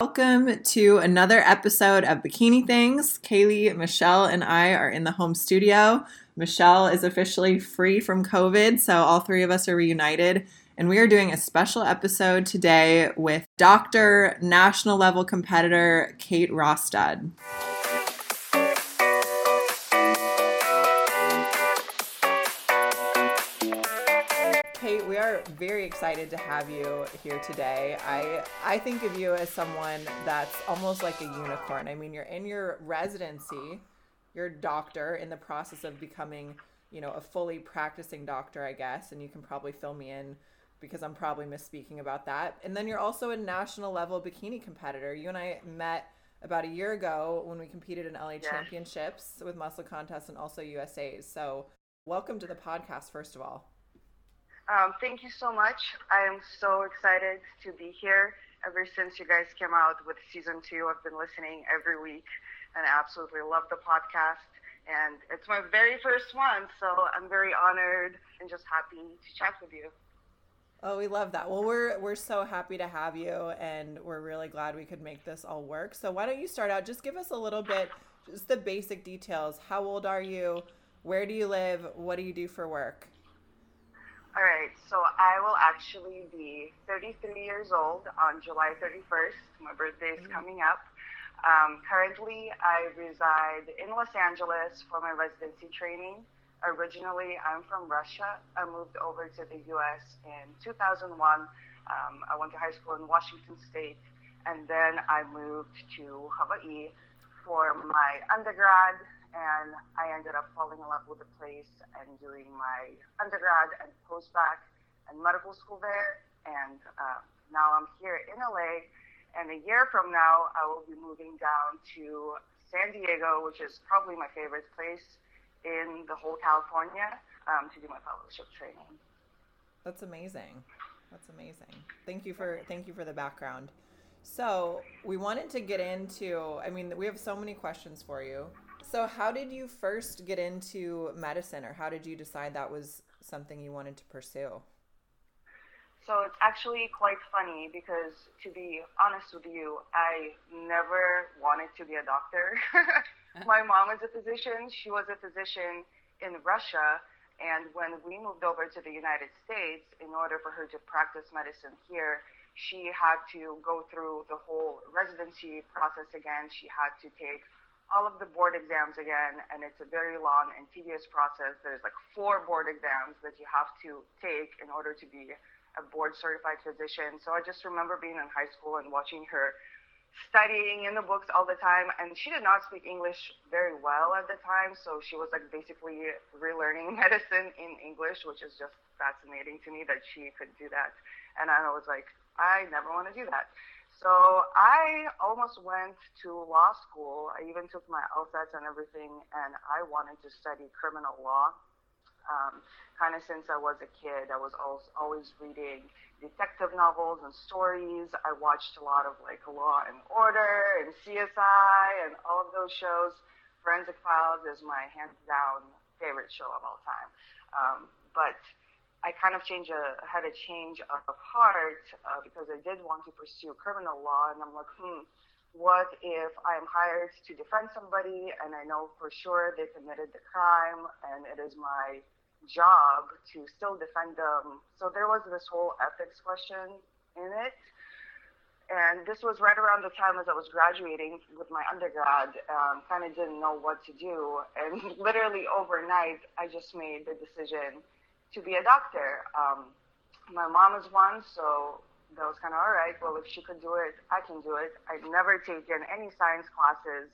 Welcome to another episode of Bikini Things. Kaylee, Michelle, and I are in the home studio. Michelle is officially free from COVID, so all three of us are reunited. And we are doing a special episode today with Dr. National level competitor Kate Rostad. Are very excited to have you here today. I I think of you as someone that's almost like a unicorn. I mean, you're in your residency, you're a doctor in the process of becoming, you know, a fully practicing doctor, I guess, and you can probably fill me in because I'm probably misspeaking about that. And then you're also a national level bikini competitor. You and I met about a year ago when we competed in LA yeah. championships with muscle contests and also USA's. So, welcome to the podcast, first of all. Um, thank you so much. I am so excited to be here. Ever since you guys came out with season two, I've been listening every week and I absolutely love the podcast. And it's my very first one, so I'm very honored and just happy to chat with you. Oh, we love that. Well, we're we're so happy to have you, and we're really glad we could make this all work. So, why don't you start out? Just give us a little bit, just the basic details. How old are you? Where do you live? What do you do for work? All right, so I will actually be 33 years old on July 31st. My birthday is mm-hmm. coming up. Um, currently, I reside in Los Angeles for my residency training. Originally, I'm from Russia. I moved over to the US in 2001. Um, I went to high school in Washington State, and then I moved to Hawaii for my undergrad and I ended up falling in love with the place and doing my undergrad and post-bac and medical school there. And uh, now I'm here in LA. And a year from now, I will be moving down to San Diego, which is probably my favorite place in the whole California, um, to do my fellowship training. That's amazing. That's amazing. Thank you for thank you for the background. So we wanted to get into. I mean, we have so many questions for you. So, how did you first get into medicine, or how did you decide that was something you wanted to pursue? So, it's actually quite funny because, to be honest with you, I never wanted to be a doctor. My mom is a physician, she was a physician in Russia. And when we moved over to the United States, in order for her to practice medicine here, she had to go through the whole residency process again. She had to take all of the board exams again, and it's a very long and tedious process. There's like four board exams that you have to take in order to be a board certified physician. So I just remember being in high school and watching her studying in the books all the time and she did not speak english very well at the time so she was like basically relearning medicine in english which is just fascinating to me that she could do that and i was like i never want to do that so I almost went to law school. I even took my LSATs and everything, and I wanted to study criminal law. Um, kind of since I was a kid, I was always reading detective novels and stories. I watched a lot of like Law and Order and CSI and all of those shows. Forensic Files is my hands down favorite show of all time. Um, but I kind of changed a, had a change of heart uh, because I did want to pursue criminal law, and I'm like, hmm, what if I'm hired to defend somebody and I know for sure they committed the crime and it is my job to still defend them? So there was this whole ethics question in it. And this was right around the time as I was graduating with my undergrad. Um, kind of didn't know what to do. And literally overnight, I just made the decision to be a doctor. Um, my mom is one, so that was kind of all right. Well, if she could do it, I can do it. I've never taken any science classes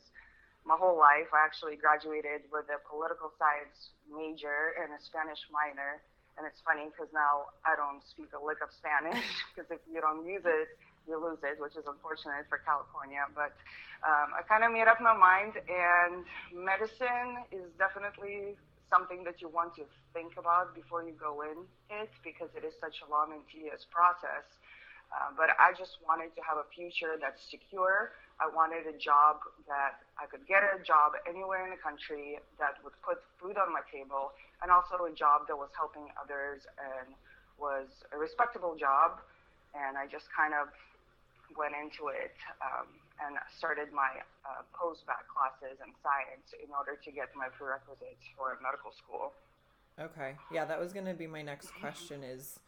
my whole life. I actually graduated with a political science major and a Spanish minor. And it's funny because now I don't speak a lick of Spanish because if you don't use it, you lose it, which is unfortunate for California. But um, I kind of made up my mind, and medicine is definitely something that you want to think about before you go in it because it is such a long and tedious process. Uh, but I just wanted to have a future that's secure. I wanted a job that I could get a job anywhere in the country that would put food on my table, and also a job that was helping others and was a respectable job. And I just kind of went into it um, and started my uh, post-bac classes in science in order to get my prerequisites for medical school. Okay. Yeah, that was going to be my next question is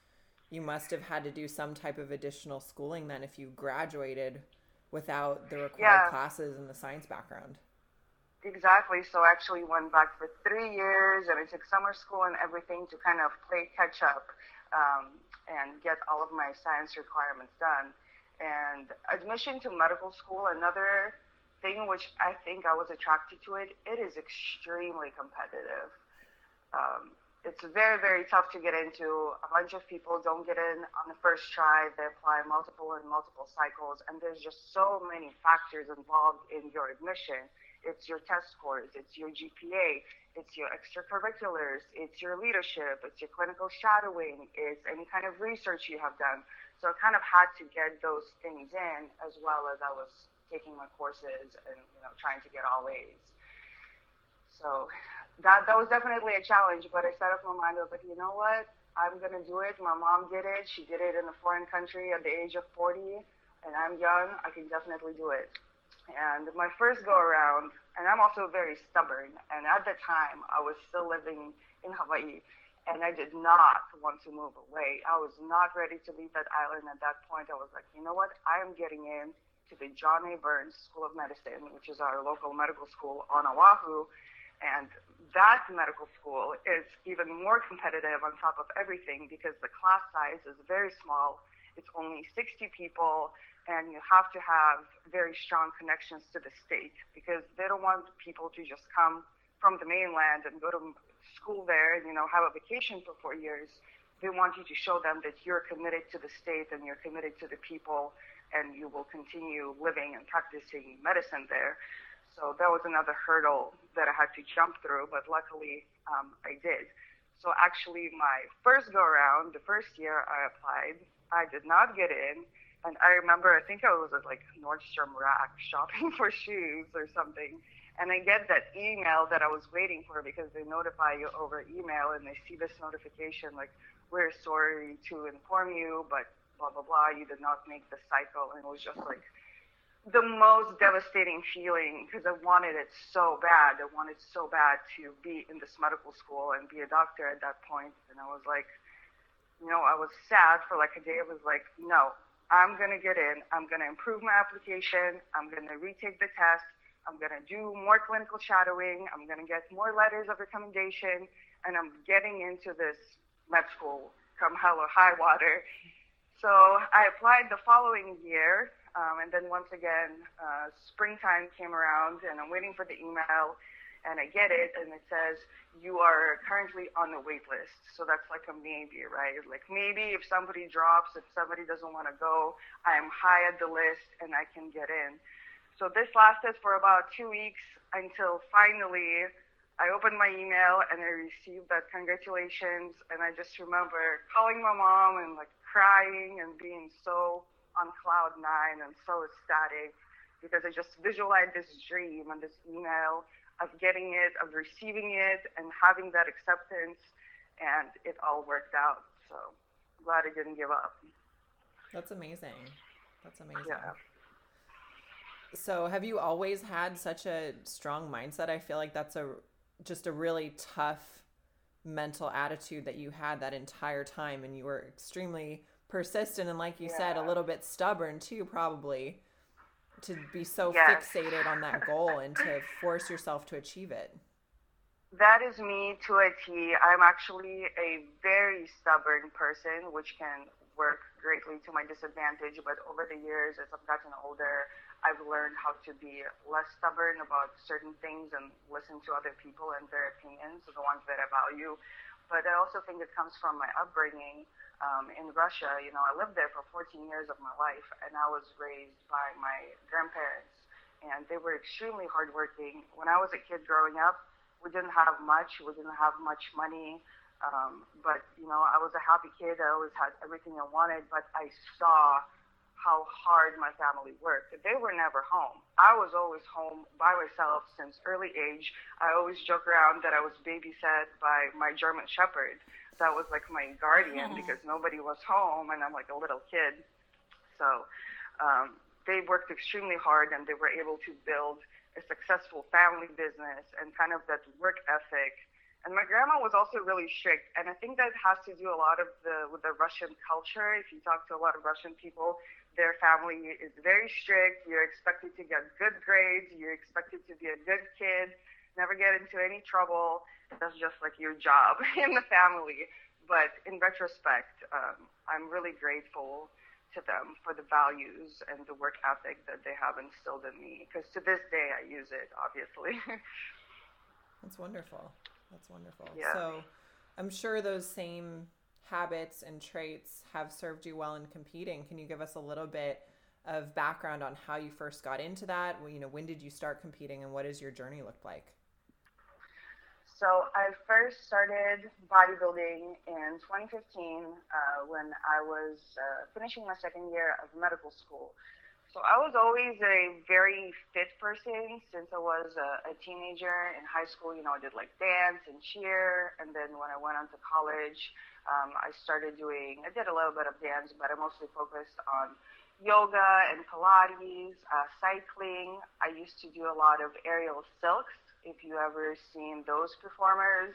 you must have had to do some type of additional schooling then if you graduated without the required yeah. classes in the science background. Exactly. So I actually went back for three years and I took summer school and everything to kind of play catch up um, and get all of my science requirements done. And admission to medical school, another thing which I think I was attracted to it, it is extremely competitive. Um, it's very, very tough to get into. A bunch of people don't get in on the first try. They apply multiple and multiple cycles, and there's just so many factors involved in your admission. It's your test scores, it's your GPA, it's your extracurriculars, it's your leadership, it's your clinical shadowing, it's any kind of research you have done. So I kind of had to get those things in as well as I was taking my courses and you know trying to get all A's. So that that was definitely a challenge, but I set up my mind. I was like, you know what? I'm gonna do it. My mom did it. She did it in a foreign country at the age of 40, and I'm young. I can definitely do it. And my first go around, and I'm also very stubborn. And at the time, I was still living in Hawaii, and I did not want to move away. I was not ready to leave that island at that point. I was like, you know what? I am getting in to the John A. Burns School of Medicine, which is our local medical school on Oahu. And that medical school is even more competitive on top of everything because the class size is very small. It's only 60 people, and you have to have very strong connections to the state because they don't want people to just come from the mainland and go to school there and you know have a vacation for four years. They want you to show them that you're committed to the state and you're committed to the people, and you will continue living and practicing medicine there. So that was another hurdle that I had to jump through, but luckily um, I did. So actually, my first go around, the first year I applied, I did not get in. And I remember, I think I was at like Nordstrom Rack shopping for shoes or something. And I get that email that I was waiting for because they notify you over email and they see this notification like, we're sorry to inform you, but blah, blah, blah, you did not make the cycle. And it was just like, the most devastating feeling because I wanted it so bad. I wanted so bad to be in this medical school and be a doctor at that point. And I was like, you know, I was sad for like a day. I was like, no, I'm going to get in. I'm going to improve my application. I'm going to retake the test. I'm going to do more clinical shadowing. I'm going to get more letters of recommendation. And I'm getting into this med school come hell or high water. So I applied the following year um, and then once again, uh, springtime came around, and I'm waiting for the email, and I get it, and it says you are currently on the wait list. So that's like a maybe, right? Like maybe if somebody drops, if somebody doesn't want to go, I am high at the list and I can get in. So this lasted for about two weeks until finally I opened my email and I received that congratulations. And I just remember calling my mom and like crying and being so on cloud nine and so ecstatic because I just visualized this dream and this email of getting it, of receiving it, and having that acceptance, and it all worked out. So glad I didn't give up. That's amazing. That's amazing. Yeah. So, have you always had such a strong mindset? I feel like that's a just a really tough mental attitude that you had that entire time, and you were extremely persistent and like you yeah. said a little bit stubborn too probably to be so yes. fixated on that goal and to force yourself to achieve it that is me to a T. I'm actually a very stubborn person, which can work greatly to my disadvantage. But over the years, as I've gotten older, I've learned how to be less stubborn about certain things and listen to other people and their opinions, the ones that I value. But I also think it comes from my upbringing um, in Russia. You know, I lived there for 14 years of my life, and I was raised by my grandparents, and they were extremely hardworking. When I was a kid growing up, we didn't have much. We didn't have much money. Um, but you know, I was a happy kid. I always had everything I wanted. But I saw how hard my family worked. They were never home. I was always home by myself since early age. I always joke around that I was babysat by my German Shepherd that was like my guardian because nobody was home and I'm like a little kid. So Um, they worked extremely hard and they were able to build a successful family business and kind of that work ethic. And my grandma was also really strict, and I think that has to do a lot of the with the Russian culture. If you talk to a lot of Russian people, their family is very strict. You're expected to get good grades. You're expected to be a good kid, never get into any trouble. That's just like your job in the family. But in retrospect, um, I'm really grateful to them for the values and the work ethic that they have instilled in me. Because to this day, I use it, obviously. That's wonderful. That's wonderful. Yeah. So I'm sure those same habits and traits have served you well in competing. Can you give us a little bit of background on how you first got into that? Well, you know, when did you start competing and what does your journey looked like? So I first started bodybuilding in 2015 uh, when I was uh, finishing my second year of medical school. So I was always a very fit person since I was a, a teenager in high school. You know, I did like dance and cheer, and then when I went on to college, um, I started doing. I did a little bit of dance, but I mostly focused on yoga and Pilates, uh, cycling. I used to do a lot of aerial silks if you ever seen those performers.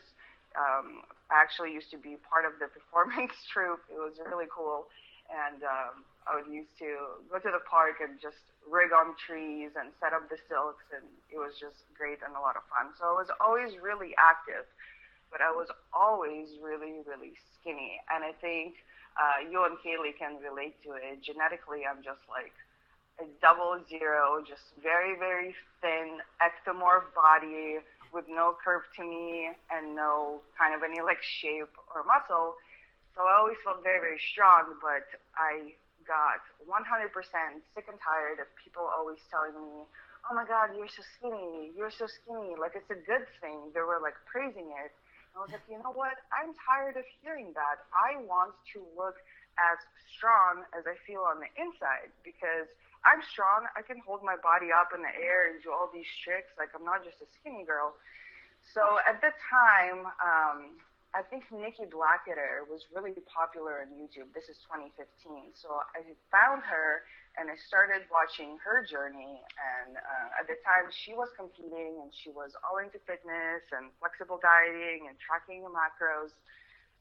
Um, I actually used to be part of the performance troupe. It was really cool. And um, I would used to go to the park and just rig on trees and set up the silks, and it was just great and a lot of fun. So I was always really active, but I was always really, really skinny. And I think uh, you and Kaylee can relate to it. Genetically, I'm just like a double zero, just very, very thin, ectomorph body with no curve to me and no kind of any like shape or muscle. So I always felt very, very strong, but I got 100% sick and tired of people always telling me, oh my God, you're so skinny, you're so skinny. Like it's a good thing. They were like praising it. And I was like, you know what? I'm tired of hearing that. I want to look as strong as I feel on the inside because I'm strong. I can hold my body up in the air and do all these tricks. Like I'm not just a skinny girl. So at the time, um, I think Nikki Blackketter was really popular on YouTube. This is 2015. So I found her and I started watching her journey. And uh, at the time, she was competing and she was all into fitness and flexible dieting and tracking the macros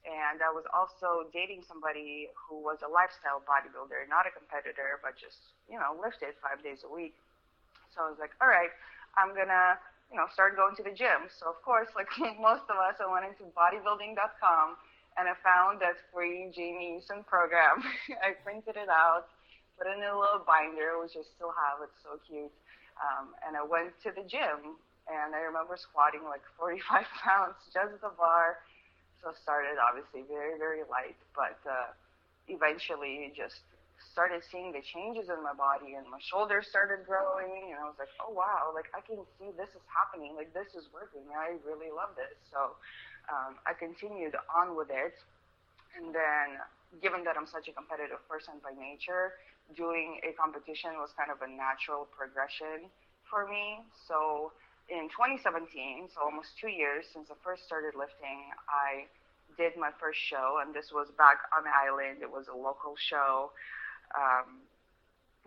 and I was also dating somebody who was a lifestyle bodybuilder, not a competitor, but just you know lifted five days a week. So I was like, all right, I'm gonna you know started going to the gym. So of course, like most of us, I went into bodybuilding.com and I found that free Jamie Eason program. I printed it out, put it in a little binder, which I still have. It's so cute. Um, and I went to the gym, and I remember squatting like 45 pounds just the bar so started obviously very, very light, but uh, eventually just started seeing the changes in my body and my shoulders started growing and I was like, oh wow, like I can see this is happening, like this is working. I really love this. So um, I continued on with it. And then given that I'm such a competitive person by nature, doing a competition was kind of a natural progression for me. So in 2017, so almost two years since I first started lifting, I did my first show, and this was back on the island. It was a local show. Um,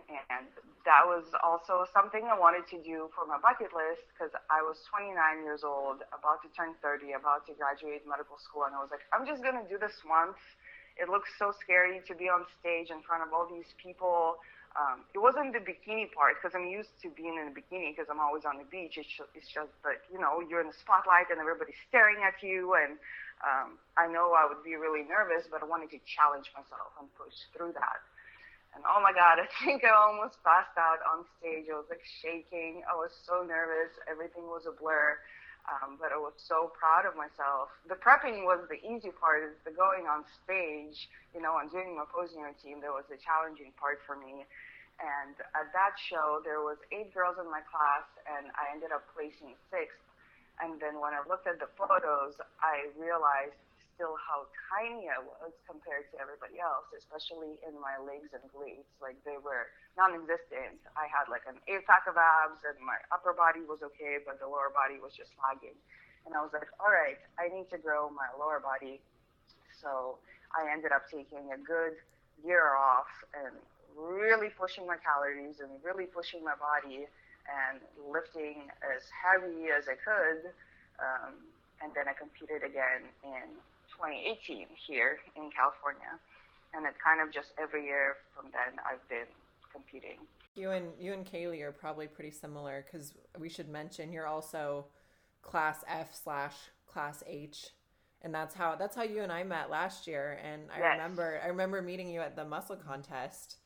and that was also something I wanted to do for my bucket list because I was 29 years old, about to turn 30, about to graduate medical school, and I was like, I'm just gonna do this once. It looks so scary to be on stage in front of all these people um, it wasn't the bikini part because I'm used to being in a bikini because I'm always on the beach. It's just, it's just that you know you're in the spotlight and everybody's staring at you, and um, I know I would be really nervous, but I wanted to challenge myself and push through that. And oh my God, I think I almost passed out on stage. I was like shaking. I was so nervous. Everything was a blur. Um, but I was so proud of myself. The prepping was the easy part. Is the going on stage, you know, and doing my posing routine. That was the challenging part for me. And at that show, there was eight girls in my class, and I ended up placing sixth. And then when I looked at the photos, I realized still how tiny I was compared to everybody else, especially in my legs and glutes. Like they were non-existent. I had like an eight pack of abs, and my upper body was okay, but the lower body was just lagging. And I was like, all right, I need to grow my lower body. So I ended up taking a good year off and really pushing my calories and really pushing my body and lifting as heavy as I could. Um, and then I competed again in 2018 here in California. And it kind of just every year from then I've been competing. You and you and Kaylee are probably pretty similar because we should mention you're also class F slash class H, and that's how that's how you and I met last year. And I yes. remember I remember meeting you at the muscle contest,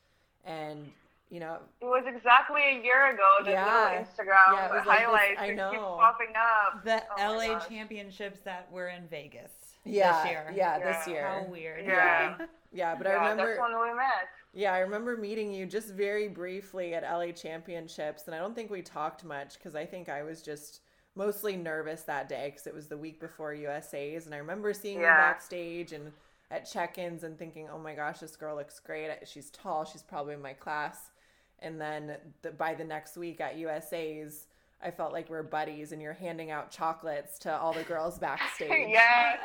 and you know it was exactly a year ago. The yeah, Instagram yeah, it was like highlights this, I know keep popping up. The oh LA championships that were in Vegas. Yeah, this year. Yeah, yeah, this year. How weird. Yeah, yeah, but I remember that's when we met. Yeah, I remember meeting you just very briefly at LA Championships, and I don't think we talked much because I think I was just mostly nervous that day because it was the week before USA's, and I remember seeing yeah. you backstage and at check-ins and thinking, "Oh my gosh, this girl looks great. She's tall. She's probably in my class." And then the, by the next week at USA's, I felt like we're buddies and you're handing out chocolates to all the girls backstage. yeah.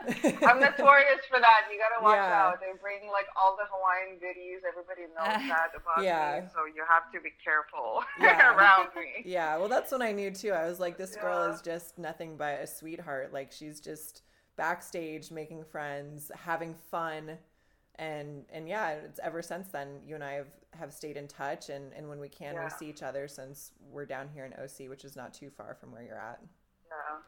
I'm notorious for that. You gotta watch yeah. out. They bring like all the Hawaiian goodies. Everybody knows uh, that about yeah. me. So you have to be careful yeah. around me. Yeah. Well that's when I knew too. I was like, this yeah. girl is just nothing but a sweetheart. Like she's just backstage making friends, having fun and and yeah it's ever since then you and i have have stayed in touch and and when we can yeah. we see each other since we're down here in oc which is not too far from where you're at. Yeah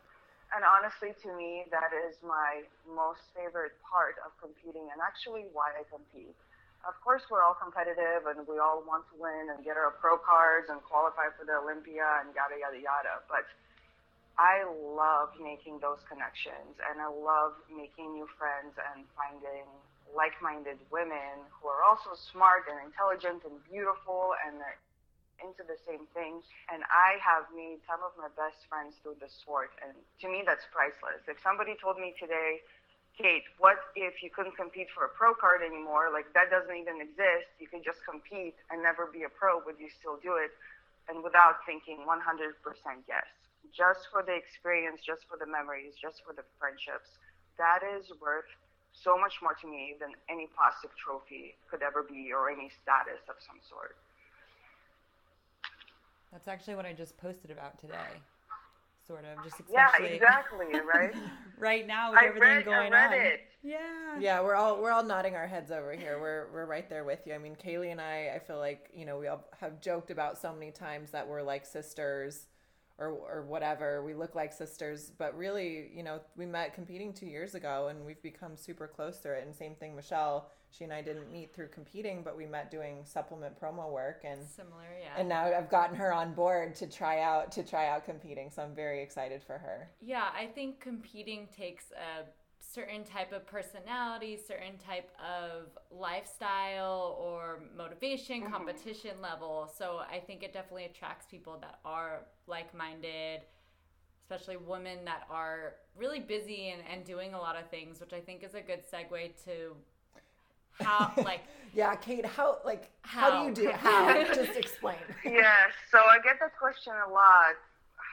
and honestly to me that is my most favorite part of competing and actually why i compete. Of course we're all competitive and we all want to win and get our pro cards and qualify for the olympia and yada yada yada but I love making those connections and I love making new friends and finding like-minded women who are also smart and intelligent and beautiful and they're into the same things. And I have made some of my best friends through the sport. And to me, that's priceless. If somebody told me today, Kate, what if you couldn't compete for a pro card anymore? Like that doesn't even exist. You can just compete and never be a pro, but you still do it. And without thinking 100% yes, just for the experience, just for the memories, just for the friendships, that is worth so much more to me than any plastic trophy could ever be or any status of some sort. That's actually what I just posted about today. Sort of, just especially yeah, exactly, right. right now with I everything read, going I read on. It. Yeah, yeah, we're all we're all nodding our heads over here. We're we're right there with you. I mean, Kaylee and I, I feel like you know we all have joked about so many times that we're like sisters or or whatever. We look like sisters, but really, you know, we met competing two years ago, and we've become super close through it. And same thing, Michelle. She and I didn't meet through competing, but we met doing supplement promo work, and similar, yeah. And now I've gotten her on board to try out to try out competing, so I'm very excited for her. Yeah, I think competing takes a certain type of personality, certain type of lifestyle or motivation, mm-hmm. competition level. So I think it definitely attracts people that are like minded, especially women that are really busy and, and doing a lot of things, which I think is a good segue to how like yeah kate how like how, how do you do how just explain yes so i get that question a lot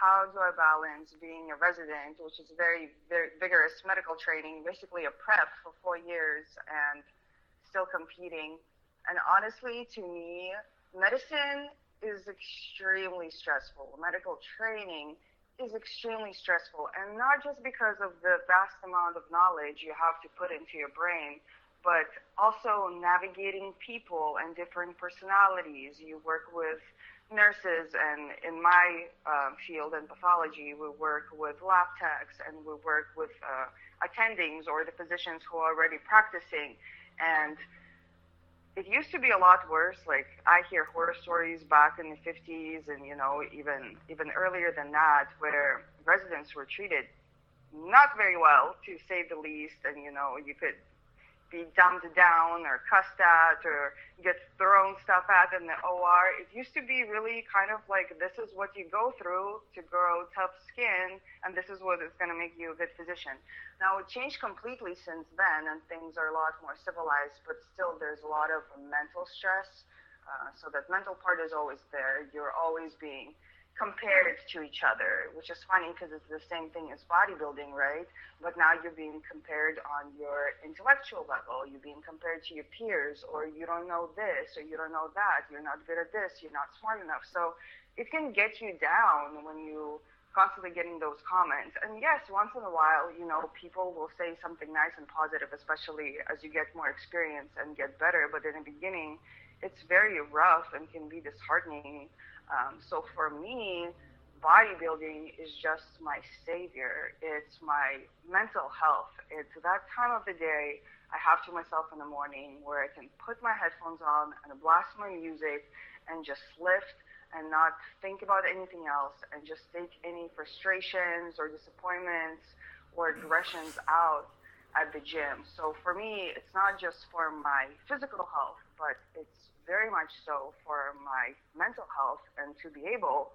how do I balance being a resident, which is very, very vigorous medical training, basically a prep for four years, and still competing? And honestly, to me, medicine is extremely stressful. Medical training is extremely stressful, and not just because of the vast amount of knowledge you have to put into your brain, but also navigating people and different personalities. You work with nurses, and in my uh, field in pathology, we work with lab techs and we work with uh, attendings or the physicians who are already practicing. And it used to be a lot worse. Like I hear horror stories back in the 50s, and you know even even earlier than that, where residents were treated not very well, to say the least. And you know you could be dumbed down or cussed at or get thrown stuff at in the OR. It used to be really kind of like this is what you go through to grow tough skin, and this is what is going to make you a good physician. Now it changed completely since then, and things are a lot more civilized, but still there's a lot of mental stress. Uh, so that mental part is always there. You're always being compared to each other, which is funny because it's the same thing as bodybuilding, right? But now you're being compared on your intellectual level. You're being compared to your peers, or you don't know this, or you don't know that. You're not good at this. You're not smart enough. So it can get you down when you constantly getting those comments. And yes, once in a while, you know, people will say something nice and positive, especially as you get more experience and get better. But in the beginning, it's very rough and can be disheartening um, so for me, bodybuilding is just my savior. It's my mental health. It's that time of the day I have to myself in the morning where I can put my headphones on and blast my music and just lift and not think about anything else and just take any frustrations or disappointments or aggressions out at the gym. So for me, it's not just for my physical health, but it's very much so for my mental health and to be able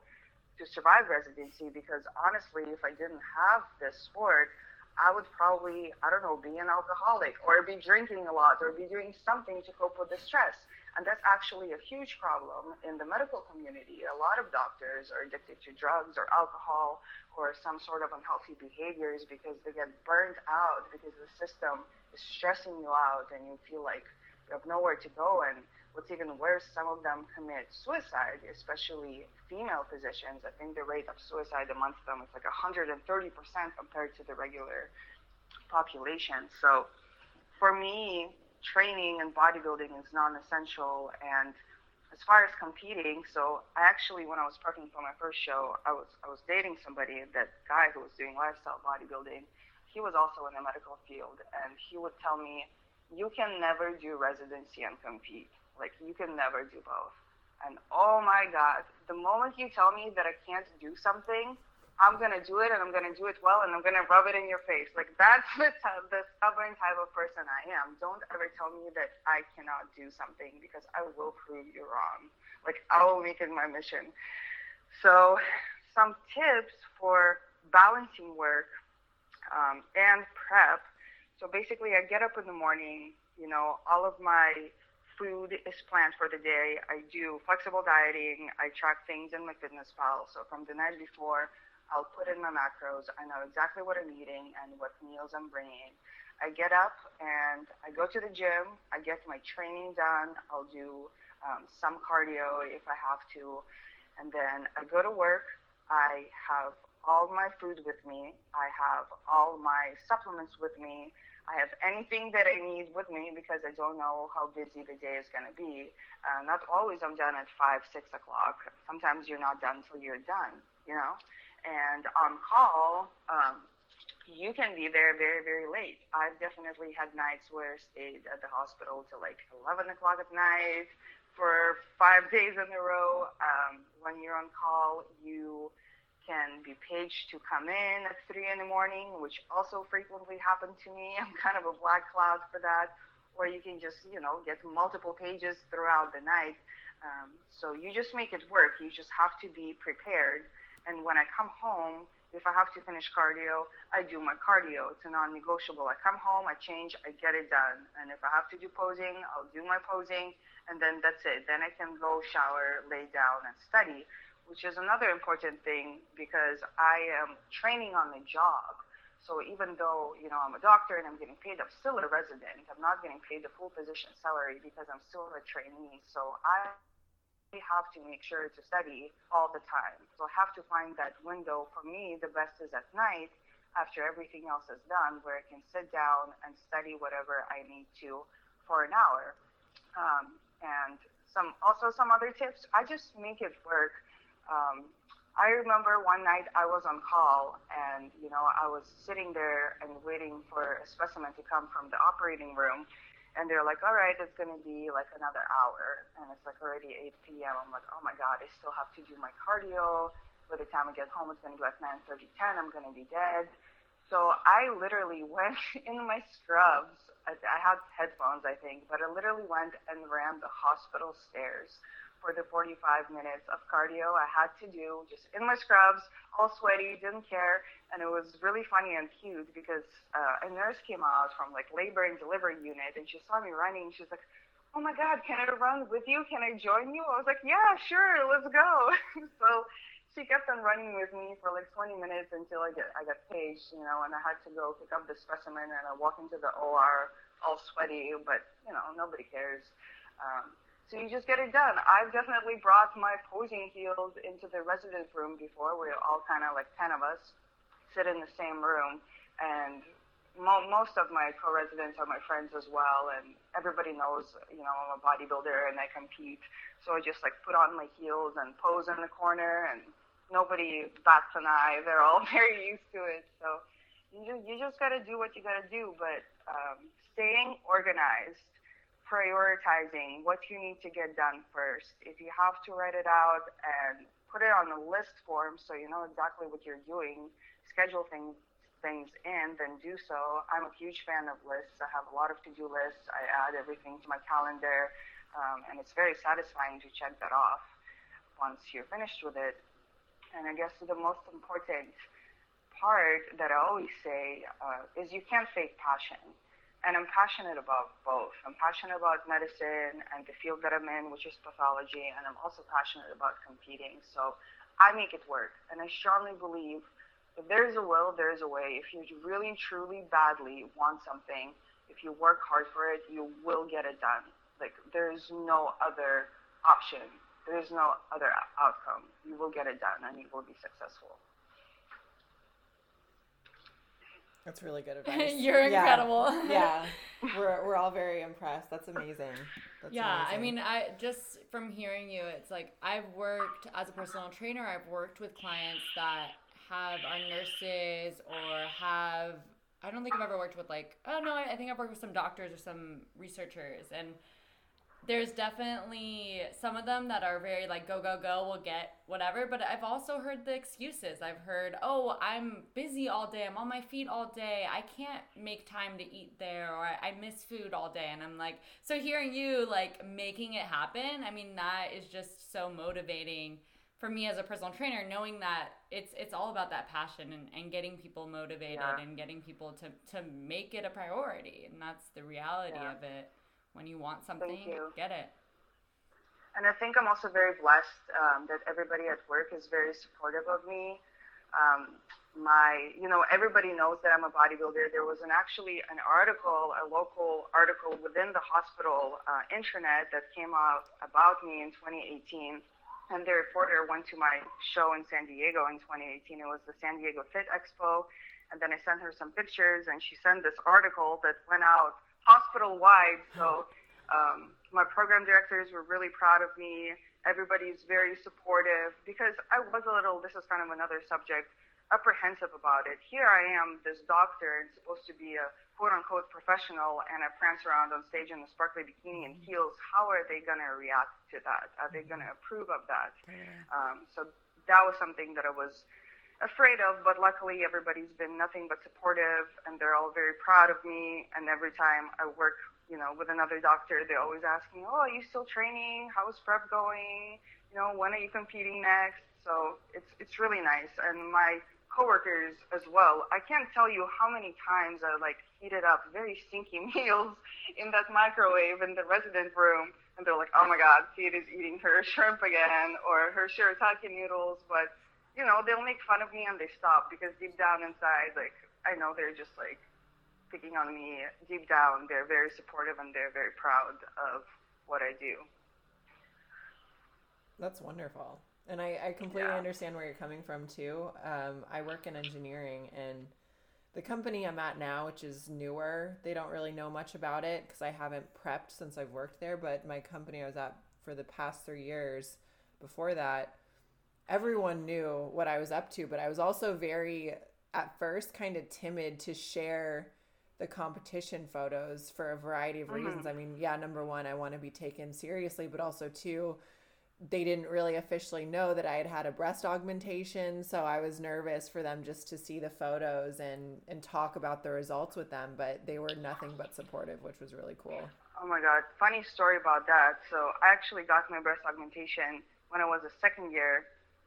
to survive residency because honestly, if I didn't have this sport, I would probably, I don't know, be an alcoholic or be drinking a lot or be doing something to cope with the stress. And that's actually a huge problem in the medical community. A lot of doctors are addicted to drugs or alcohol or some sort of unhealthy behaviors because they get burned out because the system is stressing you out and you feel like you have nowhere to go. And What's even worse, some of them commit suicide, especially female physicians. I think the rate of suicide amongst them is like 130% compared to the regular population. So for me, training and bodybuilding is non-essential. And as far as competing, so I actually, when I was prepping for my first show, I was I was dating somebody, that guy who was doing lifestyle bodybuilding. He was also in the medical field, and he would tell me, "You can never do residency and compete." Like you can never do both. And oh my God, the moment you tell me that I can't do something, I'm gonna do it and I'm gonna do it well and I'm gonna rub it in your face. Like that's the type, the stubborn type of person I am. Don't ever tell me that I cannot do something because I will prove you wrong. Like I will make it my mission. So, some tips for balancing work um, and prep. So basically, I get up in the morning. You know, all of my food is planned for the day. I do flexible dieting. I track things in MyFitnessPal. So from the night before, I'll put in my macros. I know exactly what I'm eating and what meals I'm bringing. I get up and I go to the gym. I get my training done. I'll do um, some cardio if I have to. And then I go to work. I have all my food with me. I have all my supplements with me. I have anything that I need with me because I don't know how busy the day is going to be. Uh, not always I'm done at five, six o'clock. Sometimes you're not done till you're done, you know. And on call, um, you can be there very, very late. I've definitely had nights where I stayed at the hospital till like 11 o'clock at night for five days in a row. Um, when you're on call, you can be paged to come in at three in the morning, which also frequently happened to me. I'm kind of a black cloud for that. Or you can just, you know, get multiple pages throughout the night. Um, so you just make it work. You just have to be prepared. And when I come home, if I have to finish cardio, I do my cardio. It's a non-negotiable. I come home, I change, I get it done. And if I have to do posing, I'll do my posing, and then that's it. Then I can go shower, lay down, and study which is another important thing because I am training on the job. So even though, you know, I'm a doctor and I'm getting paid, I'm still a resident. I'm not getting paid the full physician salary because I'm still a trainee. So I have to make sure to study all the time. So I have to find that window. For me, the best is at night after everything else is done where I can sit down and study whatever I need to for an hour. Um, and some also some other tips. I just make it work um, I remember one night I was on call and, you know, I was sitting there and waiting for a specimen to come from the operating room. And they're like, all right, it's going to be like another hour. And it's like already 8 p.m. I'm like, oh my God, I still have to do my cardio. By the time I get home, it's going to be like 9 30, 10. I'm going to be dead. So I literally went in my scrubs. I, I had headphones, I think, but I literally went and ran the hospital stairs for the 45 minutes of cardio I had to do just in my scrubs, all sweaty, didn't care. And it was really funny and cute because uh, a nurse came out from like labor and delivery unit and she saw me running. She's like, oh my God, can I run with you? Can I join you? I was like, yeah, sure, let's go. so she kept on running with me for like 20 minutes until I get I got paged, you know, and I had to go pick up the specimen and I walk into the OR all sweaty, but you know nobody cares. Um, so you just get it done. I've definitely brought my posing heels into the residence room before. We're all kind of like 10 of us sit in the same room, and mo- most of my co-residents are my friends as well, and everybody knows, you know, I'm a bodybuilder and I compete. So I just like put on my heels and pose in the corner and nobody bats an eye. They're all very used to it. So you you just got to do what you got to do. But um, staying organized, prioritizing what you need to get done first. If you have to write it out and put it on a list form so you know exactly what you're doing, schedule things things in, then do so. I'm a huge fan of lists. I have a lot of to-do lists. I add everything to my calendar, um, and it's very satisfying to check that off once you're finished with it. And I guess the most important part that I always say uh, is you can't fake passion. And I'm passionate about both. I'm passionate about medicine and the field that I'm in, which is pathology, and I'm also passionate about competing. So I make it work. And I strongly believe if there's a will, there's a way. If you really, truly, badly want something, if you work hard for it, you will get it done. Like, there's no other option there's no other outcome. You will get it done and you will be successful. That's really good advice. You're incredible. Yeah. We're, we're all very impressed. That's amazing. That's yeah. Amazing. I mean, I just from hearing you, it's like I've worked as a personal trainer, I've worked with clients that have are nurses or have I don't think I've ever worked with like oh no, I, I think I've worked with some doctors or some researchers and there's definitely some of them that are very like go go go we'll get whatever but i've also heard the excuses i've heard oh i'm busy all day i'm on my feet all day i can't make time to eat there or i miss food all day and i'm like so hearing you like making it happen i mean that is just so motivating for me as a personal trainer knowing that it's it's all about that passion and, and getting people motivated yeah. and getting people to to make it a priority and that's the reality yeah. of it when you want something, you. get it. And I think I'm also very blessed um, that everybody at work is very supportive of me. Um, my, you know, everybody knows that I'm a bodybuilder. There was an actually an article, a local article within the hospital uh, intranet that came out about me in 2018. And the reporter went to my show in San Diego in 2018. It was the San Diego Fit Expo. And then I sent her some pictures, and she sent this article that went out hospital wide. So um, my program directors were really proud of me. Everybody's very supportive because I was a little, this is kind of another subject, apprehensive about it. Here I am, this doctor, and supposed to be a quote unquote professional, and I prance around on stage in a sparkly bikini and heels. How are they going to react to that? Are they going to approve of that? Um, so that was something that I was afraid of, but luckily everybody's been nothing but supportive and they're all very proud of me. And every time I work, you know, with another doctor, they always ask me, "Oh, are you still training? How's prep going? You know, when are you competing next?" So it's it's really nice. And my coworkers as well. I can't tell you how many times I like heated up very stinky meals in that microwave in the resident room, and they're like, "Oh my God, is eating her shrimp again or her shirataki noodles," but you know, they'll make fun of me and they stop because deep down inside, like, I know they're just like picking on me. Deep down, they're very supportive and they're very proud of what I do. That's wonderful. And I, I completely yeah. understand where you're coming from too. Um, I work in engineering and the company I'm at now, which is newer, they don't really know much about it because I haven't prepped since I've worked there. But my company I was at for the past three years before that, everyone knew what I was up to, but I was also very at first kind of timid to share the competition photos for a variety of reasons. Mm-hmm. I mean, yeah, number one, I want to be taken seriously, but also two, they didn't really officially know that I had had a breast augmentation, so I was nervous for them just to see the photos and and talk about the results with them, but they were nothing but supportive, which was really cool. Oh my god, funny story about that. So, I actually got my breast augmentation when I was a second year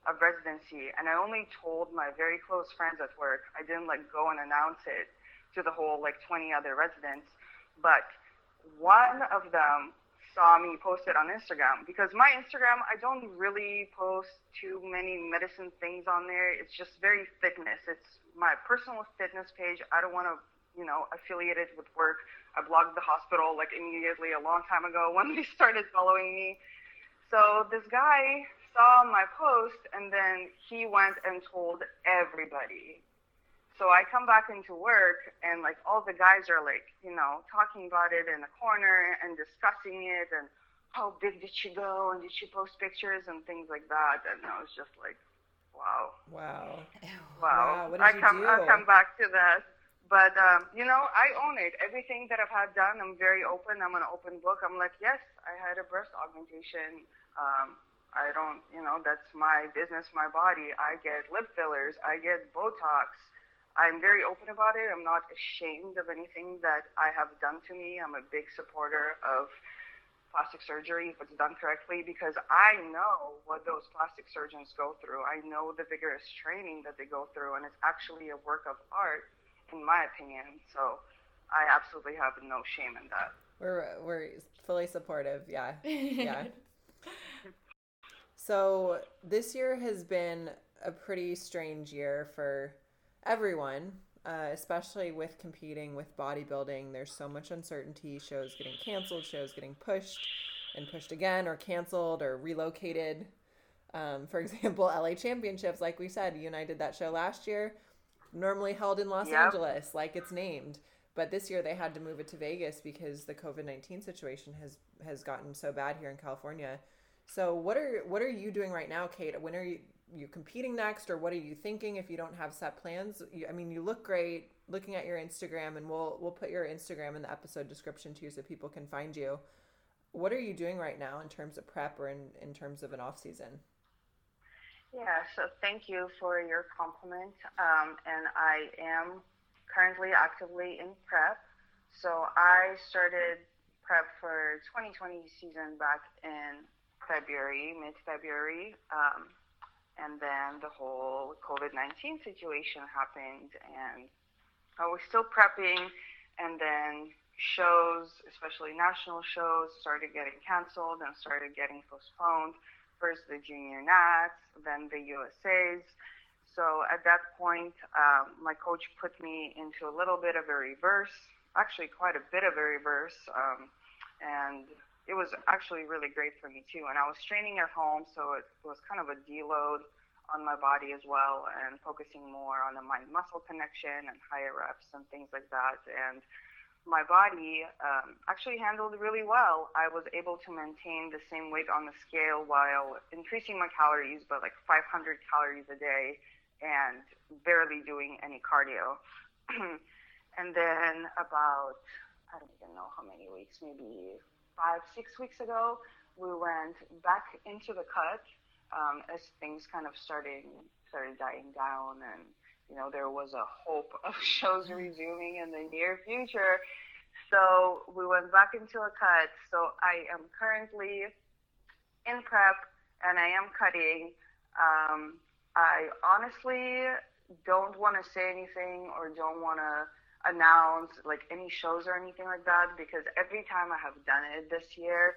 of residency, and I only told my very close friends at work. I didn't like go and announce it to the whole like 20 other residents, but one of them saw me post it on Instagram because my Instagram I don't really post too many medicine things on there. It's just very fitness. It's my personal fitness page. I don't want to you know affiliate it with work. I blogged the hospital like immediately a long time ago when they started following me. So this guy saw my post and then he went and told everybody so I come back into work and like all the guys are like, you know, talking about it in the corner and discussing it and how big did she go and did she post pictures and things like that. And I was just like, wow. Wow. Wow. wow. I come? I come back to that. But um, you know, I own it. Everything that I've had done, I'm very open. I'm an open book. I'm like, yes, I had a breast augmentation. Um, I don't, you know, that's my business, my body. I get lip fillers. I get Botox. I'm very open about it. I'm not ashamed of anything that I have done to me. I'm a big supporter of plastic surgery if it's done correctly because I know what those plastic surgeons go through. I know the vigorous training that they go through, and it's actually a work of art, in my opinion. So I absolutely have no shame in that. We're we're fully supportive. Yeah, yeah. So this year has been a pretty strange year for everyone, uh, especially with competing with bodybuilding. There's so much uncertainty. Shows getting canceled, shows getting pushed and pushed again, or canceled, or relocated. Um, for example, LA Championships, like we said, you and I did that show last year, normally held in Los Yep. Angeles, like it's named. But this year they had to move it to Vegas because the COVID nineteen situation has has gotten so bad here in California. So what are what are you doing right now, Kate? When are you you competing next, or what are you thinking if you don't have set plans? You, I mean, you look great. Looking at your Instagram, and we'll we'll put your Instagram in the episode description too, so people can find you. What are you doing right now in terms of prep or in in terms of an off season? Yeah, so thank you for your compliment. Um, and I am currently actively in prep. So I started prep for 2020 season back in February, mid February. Um, and then the whole COVID 19 situation happened, and I was still prepping. And then shows, especially national shows, started getting canceled and started getting postponed first the junior nats, then the USAs. So at that point, um, my coach put me into a little bit of a reverse, actually quite a bit of a reverse, um, and it was actually really great for me too. And I was training at home, so it was kind of a deload on my body as well, and focusing more on the mind-muscle connection and higher reps and things like that. And my body um, actually handled really well. I was able to maintain the same weight on the scale while increasing my calories, but like 500 calories a day and barely doing any cardio. and then about, I don't even know how many weeks, maybe five, six weeks ago, we went back into the cut um, as things kind of started started dying down and you know, there was a hope of shows resuming in the near future. So we went back into a cut. So I am currently in prep and I am cutting. Um, I honestly don't want to say anything or don't want to announce like any shows or anything like that because every time I have done it this year,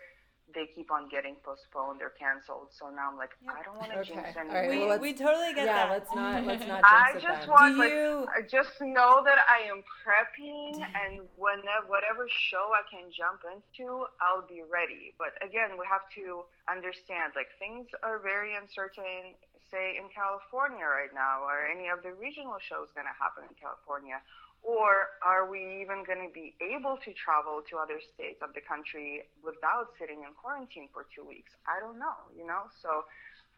they keep on getting postponed or canceled. So now I'm like, Yep. I don't want to Okay. jinx anything. right, we, well, let's- we totally get yeah, that. let's not let's not I it just then. want Do like you? I just know that I am prepping, and whenever whatever show I can jump into, I'll be ready. But again, we have to understand like things are very uncertain. Say in California right now, are any of the regional shows going to happen in California? Or are we even going to be able to travel to other states of the country without sitting in quarantine for two weeks? I don't know, you know? So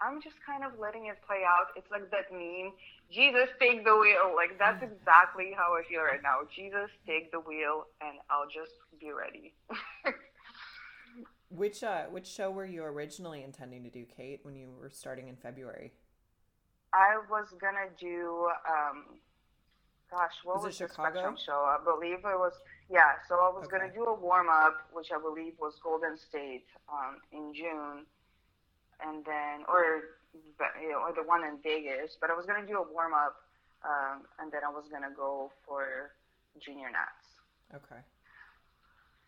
I'm just kind of letting it play out. It's like that meme, Jesus, take the wheel. Like, that's exactly how I feel right now. Jesus, take the wheel, and I'll just be ready. Which uh which show were you originally intending to do, Kate, when you were starting in February? I was going to do, um, gosh, what Was was, the Spectrum show? I believe it was, yeah. So I was going to do a warm up, which I believe was Golden State um, in June, and then, or, you know, or the one in Vegas. But I was going to do a warm up, um, and then I was going to go for Junior Nats. Okay.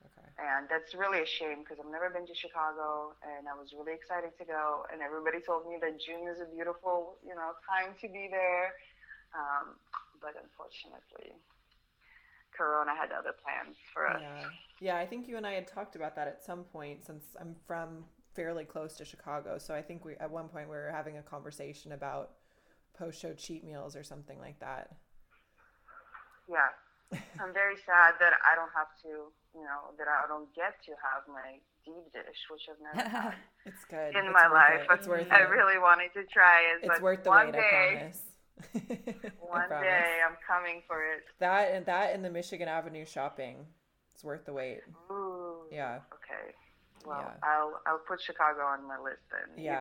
Okay. And that's really a shame because I've never been to Chicago and I was really excited to go. And everybody told me that June is a beautiful, you know, time to be there. Um, but unfortunately, Corona had other plans for us. Yeah. Yeah, I think you and I had talked about that at some point since I'm from fairly close to Chicago. So I think we at one point we were having a conversation about post show cheat meals or something like that. Yeah. I'm very sad that I don't have to, you know, that I don't get to have my deep dish, which I've never had. it's good. In it's my life. It. It's worth I it. really wanted to try it. It's worth the one wait, day, I promise. One day I'm coming for it. That and that in the Michigan Avenue shopping. It's worth the wait. Ooh. Yeah. Okay. Well, Yeah. I'll I'll put Chicago on my list then. Yeah.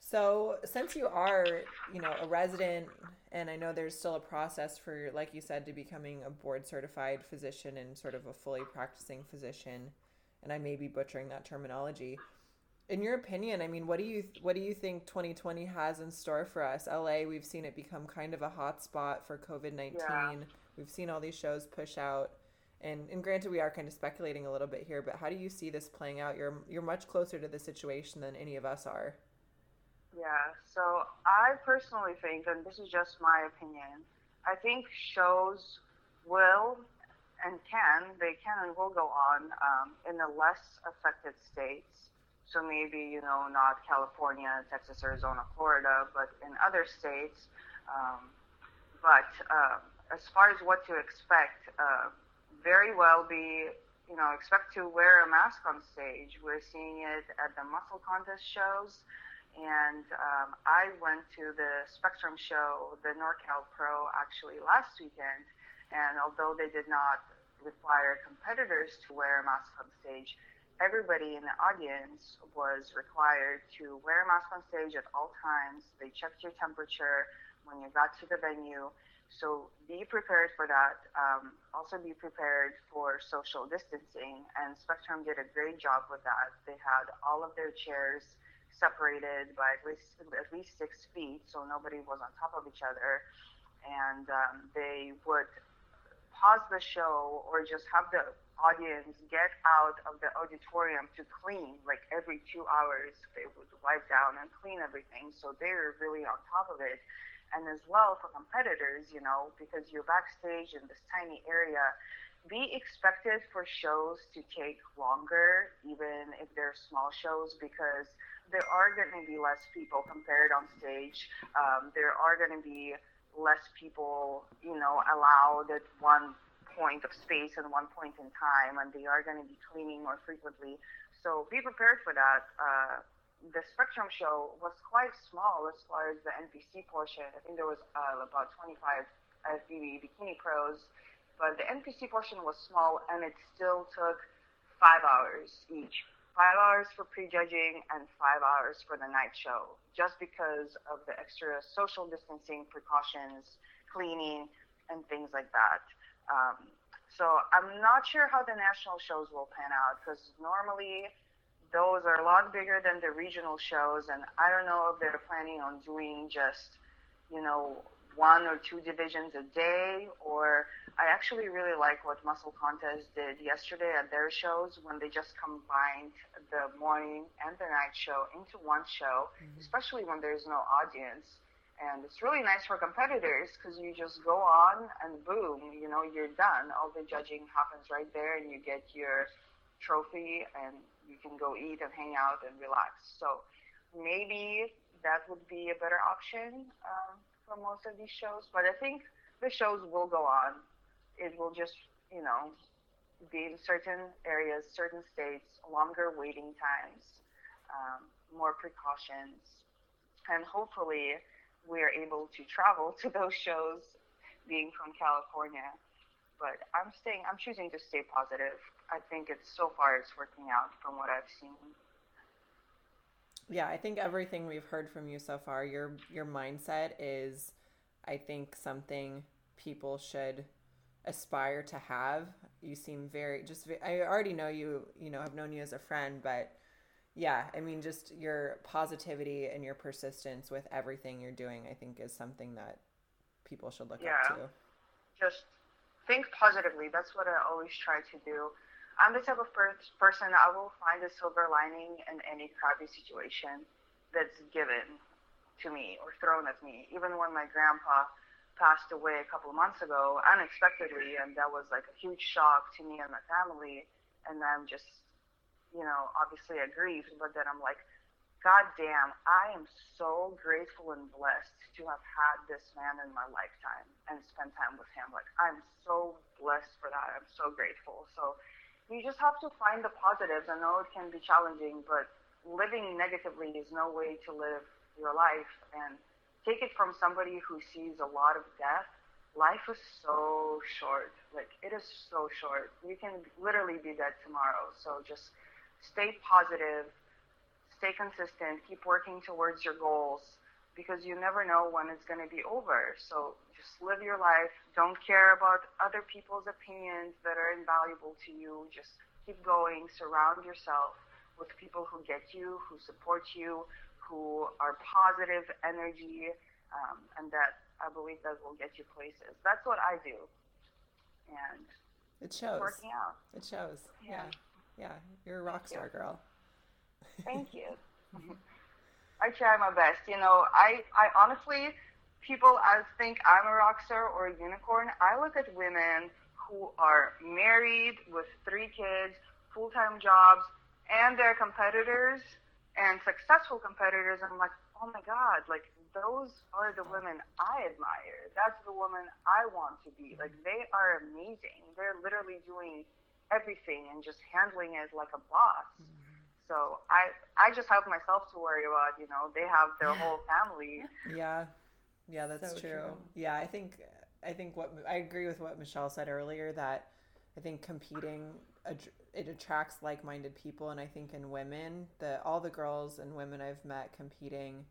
So, since you are, you know, a resident, and I know there's still a process for, like you said, to becoming a board certified physician and sort of a fully practicing physician, and I may be butchering that terminology. In your opinion, I mean, what do you what do you think 2020 has in store for us? LA, we've seen it become kind of a hot spot for COVID 19. Yeah. We've seen all these shows push out. And, and granted, we are kind of speculating a little bit here, but how do you see this playing out? You're you're much closer to the situation than any of us are. Yeah, so I personally think, and this is just my opinion, I think shows will and can, they can and will go on um, in the less affected states. So maybe, you know, not California, Texas, Arizona, Florida, but in other states. Um, but uh, as far as what to expect, uh, very well be, you know, expect to wear a mask on stage. We're seeing it at the muscle contest shows and um, I went to the Spectrum show, the NorCal Pro, actually last weekend. And although they did not require competitors to wear a mask on stage, everybody in the audience was required to wear a mask on stage at all times. They checked your temperature when you got to the venue. So be prepared for that. Um, also be prepared for social distancing. And Spectrum did a great job with that. They had all of their chairs separated by at least at least six feet, so nobody was on top of each other, and um, they would pause the show or just have the audience get out of the auditorium to clean. Like every two hours, they would wipe down and clean everything, so they're really on top of it. And as well for competitors, you know, because you're backstage in this tiny area, be expected for shows to take longer, even if they're small shows, because there are going to be less people compared on stage. Um, there are going to be less people, you know, allowed at one point of space and one point in time, and they are going to be cleaning more frequently. So be prepared for that. Uh, the Spectrum show was quite small as far as the NPC portion. I think there was uh, about 25 FBB bikini pros, but the NPC portion was small, and it still took five hours each five hours for prejudging and five hours for the night show, just because of the extra social distancing precautions, cleaning, and things like that. Um, so I'm not sure how the national shows will pan out because normally those are a lot bigger than the regional shows, and I don't know if they're planning on doing just, you know, one or two divisions a day or I actually really like what Muscle Contest did yesterday at their shows when they just combined the morning and the night show into one show, mm-hmm. especially when there's no audience. And it's really nice for competitors because you just go on and boom, you know, you're done. All the judging happens right there and you get your trophy and you can go eat and hang out and relax. So maybe that would be a better option um, for most of these shows. But I think the shows will go on it will just, you know, be in certain areas, certain states, longer waiting times, um, more precautions, and hopefully we are able to travel to those shows being from California. But I'm staying, I'm choosing to stay positive. I think it's so far it's working out from what I've seen. Yeah, I think everything we've heard from you so far, your your mindset is I think something people should aspire to have. You seem very just I already know you, you know, I've known you as a friend, but yeah, I mean just your positivity and your persistence with everything you're doing, I think is something that people should look yeah. up to. Just think positively. That's what I always try to do. I'm the type of per- person I will find a silver lining in any crappy situation that's given to me or thrown at me. Even when my grandpa passed away a couple of months ago unexpectedly, and that was like a huge shock to me and my family. And I'm just, you know, obviously I grieved, but then I'm like, God damn, I am so grateful and blessed to have had this man in my lifetime and spend time with him. Like, I'm so blessed for that. I'm so grateful. So, you just have to find the positives. I know it can be challenging, but living negatively is no way to live your life. And take it from somebody who sees a lot of death. Life is so short. Like, it is so short. You can literally be dead tomorrow. So just stay positive, stay consistent, keep working towards your goals because you never know when it's going to be over. So just live your life. Don't care about other people's opinions that are invaluable to you. Just keep going. Surround yourself with people who get you, who support you, who are positive energy, um, and that I believe that will get you places. That's what I do. And it shows. Working out. It shows. Yeah. Yeah. yeah. You're a rock star girl. Thank you. I try my best. You know, I, I honestly people as think I'm a rock star or a unicorn, I look at women who are married with three kids, full time jobs, and they're competitors and successful competitors. And I'm like, oh my God, like those are the women I admire. That's the woman I want to be. Like they are amazing. They're literally doing everything and just handling it like a boss. Mm-hmm. So I I just have myself to worry about. You know, they have their whole family. Yeah. Yeah, that's so true. true. Yeah, I think I think what I agree with what Michelle said earlier that I think competing it attracts like-minded people and I think in women, the all the girls and women I've met competing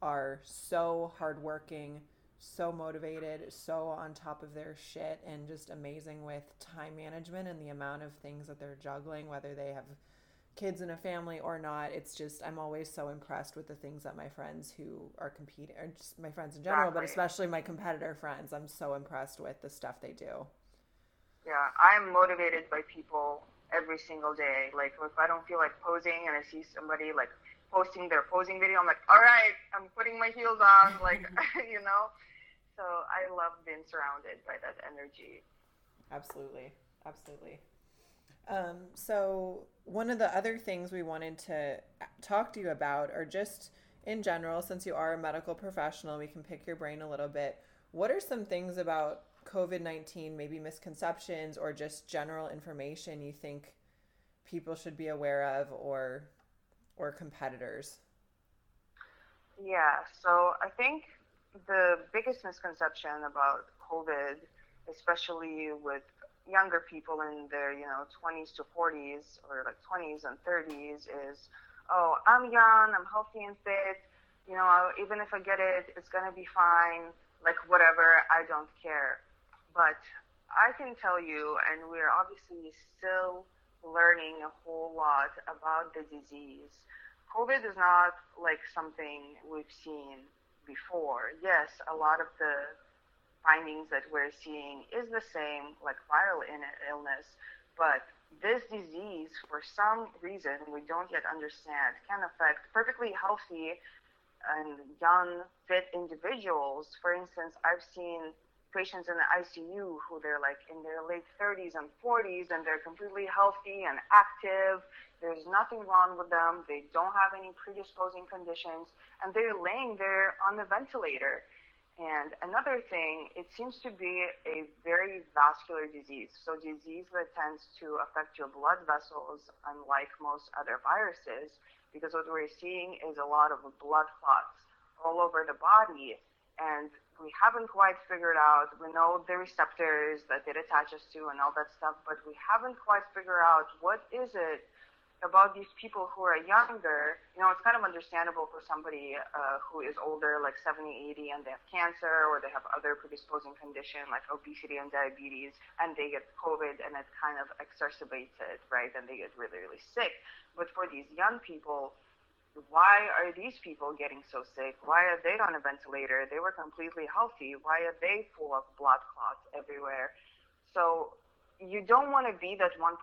are so hardworking, so motivated, so on top of their shit and just amazing with time management and the amount of things that they're juggling whether they have kids in a family or not. It's just I'm always so impressed with the things that my friends who are competing, or just my friends in general, exactly. but especially my competitor friends. I'm so impressed with the stuff they do. Yeah, I'm motivated by people every single day. Like if I don't feel like posing and I see somebody like posting their posing video, I'm like, all right, I'm putting my heels on, like you know. So I love being surrounded by that energy. Absolutely, absolutely. Um, so, one of the other things we wanted to talk to you about, or just in general, since you are a medical professional, we can pick your brain a little bit. What are some things about COVID 19, maybe misconceptions or just general information you think people should be aware of or, or competitors? Yeah, so I think the biggest misconception about COVID, especially with younger people in their you know 20s to 40s or like 20s and 30s is oh i'm young i'm healthy and fit you know even if i get it it's going to be fine like whatever i don't care. But i can tell you and we're obviously still learning a whole lot about the disease. Covid is not like something we've seen before. Yes a lot of the findings that we're seeing is the same like viral illness, but this disease, for some reason we don't yet understand, can affect perfectly healthy and young, fit individuals. For instance, I've seen patients in the ICU who they're like in their late 30s and 40s and they're completely healthy and active. There's nothing wrong with them. They don't have any predisposing conditions and they're laying there on the ventilator. And another thing, it seems to be a very vascular disease. So disease that tends to affect your blood vessels, unlike most other viruses, because what we're seeing is a lot of blood clots all over the body. And we haven't quite figured out, we know the receptors that it attaches to and all that stuff, but we haven't quite figured out what is it about these people who are younger, you know, it's kind of understandable for somebody uh, who is older, like 70, 80, and they have cancer or they have other predisposing condition like obesity and diabetes, and they get COVID and it kind of exacerbates it, right? And they get really, really sick. But for these young people, why are these people getting so sick? Why are they on a ventilator? They were completely healthy. Why are they full of blood clots everywhere? So you don't want to be that 1%,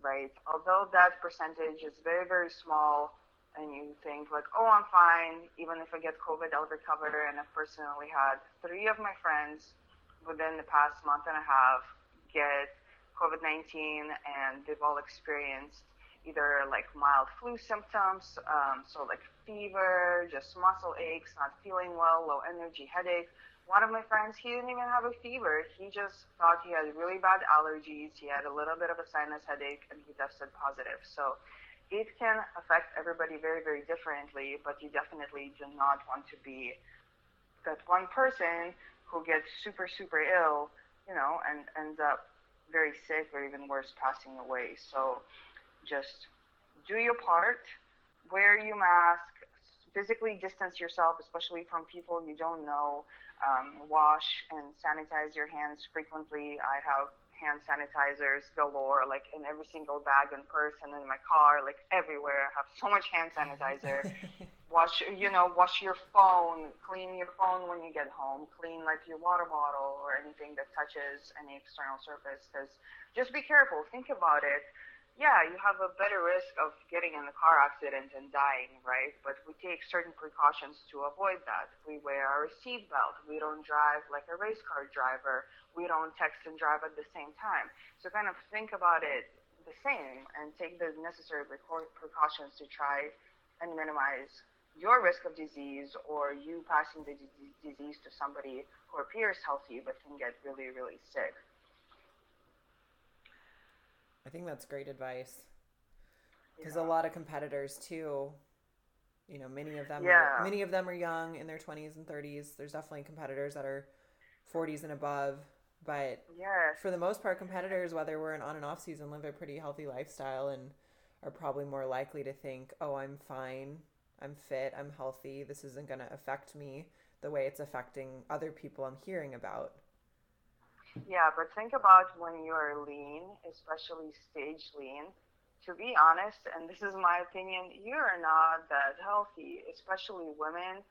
right? Although that percentage is very, very small, and you think, like, oh, I'm fine. Even if I get COVID, I'll recover. And I've personally had three of my friends within the past month and a half get COVID 19, and they've all experienced either like mild flu symptoms, um, so like fever, just muscle aches, not feeling well, low energy, headache. One of my friends, he didn't even have a fever. He just thought he had really bad allergies. He had a little bit of a sinus headache, and he tested positive. So it can affect everybody very, very differently, but you definitely do not want to be that one person who gets super, super ill, you know, and ends up very sick or even worse, passing away. So just do your part, wear your mask, physically distance yourself, especially from people you don't know. Um, wash and sanitize your hands frequently. I have hand sanitizers galore, like in every single bag and purse and in my car, like everywhere. I have so much hand sanitizer. wash, you know, wash your phone, clean your phone when you get home, clean like your water bottle or anything that touches any external surface. Because just be careful. Think about it yeah, you have a better risk of getting in a car accident and dying, right? But we take certain precautions to avoid that. We wear our seatbelt. We don't drive like a race car driver. We don't text and drive at the same time. So kind of think about it the same and take the necessary precautions to try and minimize your risk of disease or you passing the disease to somebody who appears healthy but can get really, really sick. I think that's great advice. Because yeah. a lot of competitors too, you know, many of them yeah. are, many of them are young in their 20s and 30s. There's definitely competitors that are 40s and above, but yes. for the most part competitors whether we're in on and off season live a pretty healthy lifestyle and are probably more likely to think, "Oh, I'm fine. I'm fit. I'm healthy. This isn't going to affect me the way it's affecting other people I'm hearing about." Yeah, but think about when you're lean, especially stage lean. To be honest, and this is my opinion, you're not that healthy, especially women.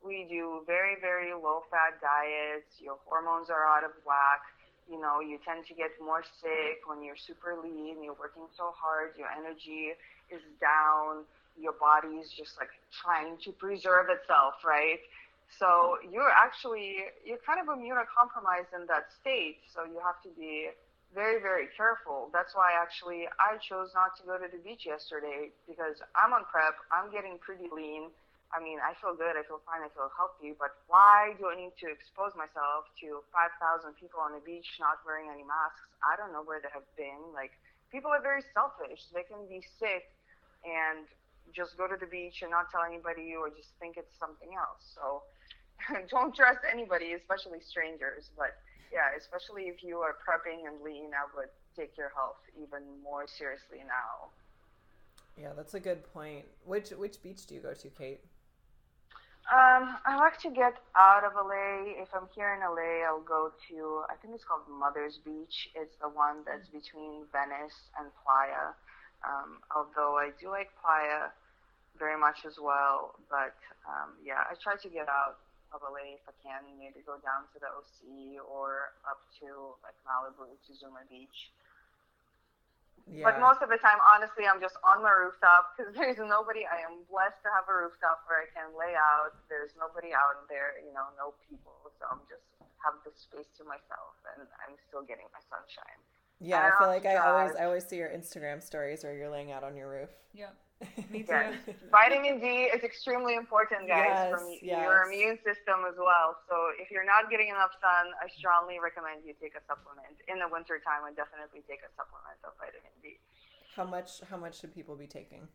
We do very, very low fat diets. Your hormones are out of whack. You know, you tend to get more sick when you're super lean. You're working so hard. Your energy is down. Your body is just like trying to preserve itself, right? So you're actually you're kind of immunocompromised in that state. So you have to be very very careful. That's why actually I chose not to go to the beach yesterday because I'm on prep. I'm getting pretty lean. I mean, I feel good. I feel fine. I feel healthy. But why do I need to expose myself to 5,000 people on the beach not wearing any masks? I don't know where they have been. Like, people are very selfish. They can be sick and just go to the beach and not tell anybody or just think it's something else. So don't trust anybody, especially strangers. But yeah, especially if you are prepping and lean, I would take your health even more seriously now. Yeah, that's a good point. Which which beach do you go to, Kate? Um, I like to get out of LA. If I'm here in LA, I'll go to I think it's called Mother's Beach. It's the one that's between Venice and Playa. Um, although I do like Playa very much as well, but um, yeah, I try to get out of LA if I can, maybe go down to the OC or up to like Malibu to Zuma Beach. Yeah. But most of the time, honestly, I'm just on my rooftop because there's nobody. I am blessed to have a rooftop where I can lay out. There's nobody out there, you know, no people. So I'm just have the space to myself, and I'm still getting my sunshine. Yeah, I feel like I always I always see your Instagram stories where you're laying out on your roof. Yeah. Me too. Vitamin D is extremely important, guys, yes, for yes. your immune system as well. So if you're not getting enough sun, I strongly recommend you take a supplement. In the winter time, I definitely take a supplement of vitamin D. How much? How much should people be taking?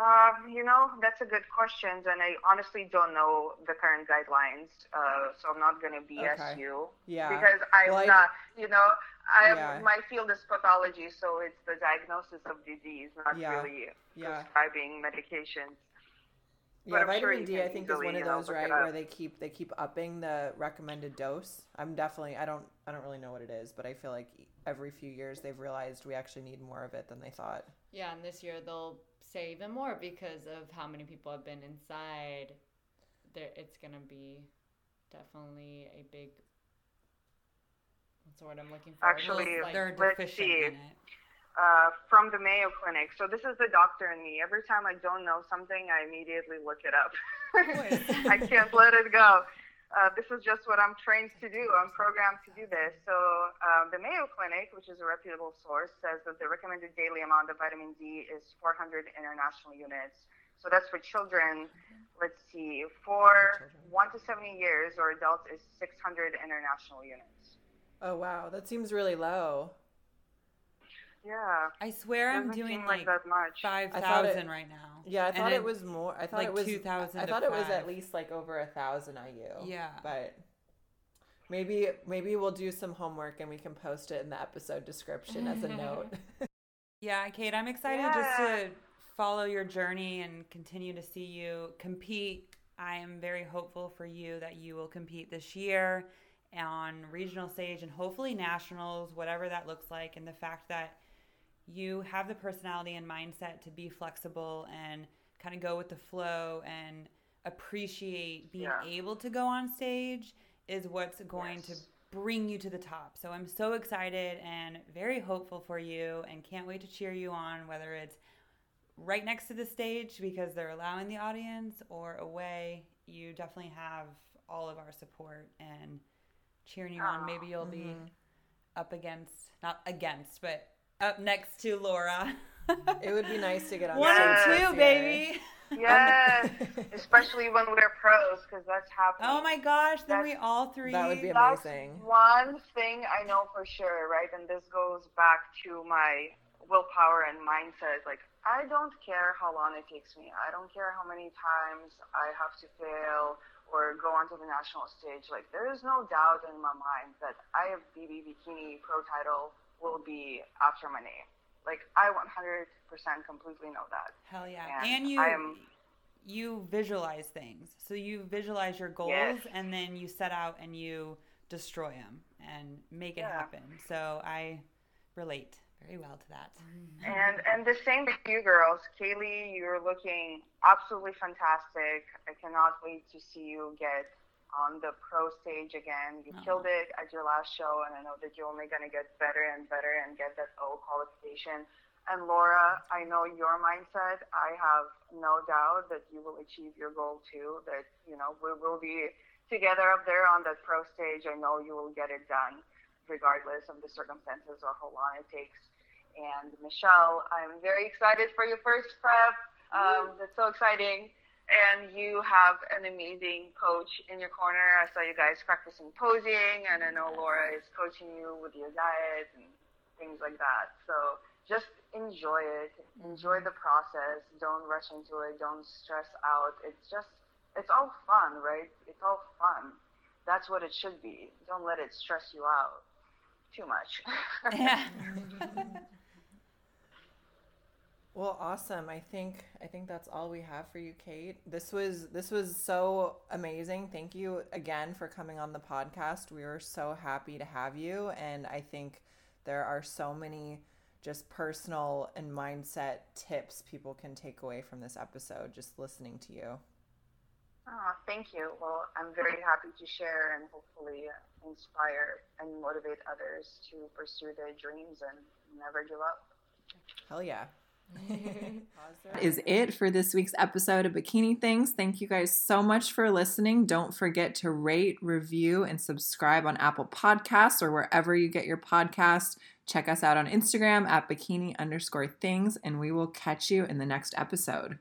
Um, you know, that's a good question, and I honestly don't know the current guidelines, uh, so I'm not going to BS okay. you. Yeah. Because I'm well, not, you know, I yeah. my field is pathology, so it's the diagnosis of disease, not yeah. really yeah. prescribing medications. Yeah, vitamin sure D I think easily, is one of those right where they keep they keep upping the recommended dose. I'm definitely I don't I don't really know what it is, but I feel like every few years they've realized we actually need more of it than they thought. Yeah, and this year they'll say even more because of how many people have been inside. There, it's gonna be definitely a big That's what I'm looking for. Actually, Like- let's see. uh, from the Mayo Clinic. So this is the doctor in me. Every time I don't know something, I immediately look it up. I can't let it go. Uh, this is just what I'm trained to do. I'm programmed to do this. So um, the Mayo Clinic, which is a reputable source, says that the recommended daily amount of vitamin D is 400 international units. So that's for children. Let's see, for one to 70 years or adults is 600 international units. Oh wow, that seems really low. Yeah, I swear I'm doing like, like that much. five I thought it- thousand right now. Yeah, I thought then- it was more. I thought like it was 2,000 I thought it was at least like over a thousand IU. Yeah. but maybe maybe we'll do some homework and we can post it in the episode description as a note. Yeah, Kate, I'm excited just to follow your journey and continue to see you compete. I am very hopeful for you that you will compete this year on regional stage and hopefully nationals, whatever that looks like. And the fact that you have the personality and mindset to be flexible and kind of go with the flow and appreciate being Yeah. able to go on stage is what's going to bring you to the top. So I'm so excited and very hopeful for you and can't wait to cheer you on, whether it's right next to the stage because they're allowing the audience or away. You definitely have all of our support and cheering you on. Maybe you'll be Mhm. up against, not against, but up next to Laura. it would be nice to get on One stage or two, year. baby. Yes, especially when we're pros, because that's happening. Oh my gosh, then That's- we all three. That would be That's amazing. one thing I know for sure, right? And this goes back to my willpower and mindset. Like, I don't care how long it takes me. I don't care how many times I have to fail or go onto the national stage. Like, there is no doubt in my mind that IFBB Bikini Pro title will be after my name. Like, I 100% completely know that. Hell yeah. And And you I am- you visualize things. So you visualize your goals Yes. and then you set out and you destroy them and make it Yeah. happen. So I relate very well to that. Mm-hmm. And and the same with you girls. Kaylee, you're looking absolutely fantastic. I cannot wait to see you get on the pro stage again. You Aw. killed it at your last show, and I know that you're only going to get better and better and get that O qualification. And Laura, I know your mindset. I have no doubt that you will achieve your goal too. That you know we will be together up there on that pro stage. I know you will get it done, regardless of the circumstances or how long it takes. And Michelle, I'm very excited for your first prep. Um, that's so exciting. And you have an amazing coach in your corner. I saw you guys practicing posing, and I know Laura is coaching you with your diet and things like that. So just enjoy it. Enjoy the process. Don't rush into it. Don't stress out. It's just, it's all fun, right? It's all fun. That's what it should be. Don't let it stress you out too much. Yeah. Well, awesome. I think I think that's all we have for you, Kate. This was this was so amazing. Thank you again for coming on the podcast. We were so happy to have you and I think there are so many just personal and mindset tips people can take away from this episode just listening to you. Oh, thank you. Well, I'm very happy to share and hopefully inspire and motivate others to pursue their dreams and never give up. Hell yeah. is it for this week's episode of Bikini Things. Thank you guys so much for listening. Don't forget to rate, review, and subscribe on Apple Podcasts or wherever you get your podcast. Check us out on Instagram at bikini underscore things, and we will catch you in the next episode.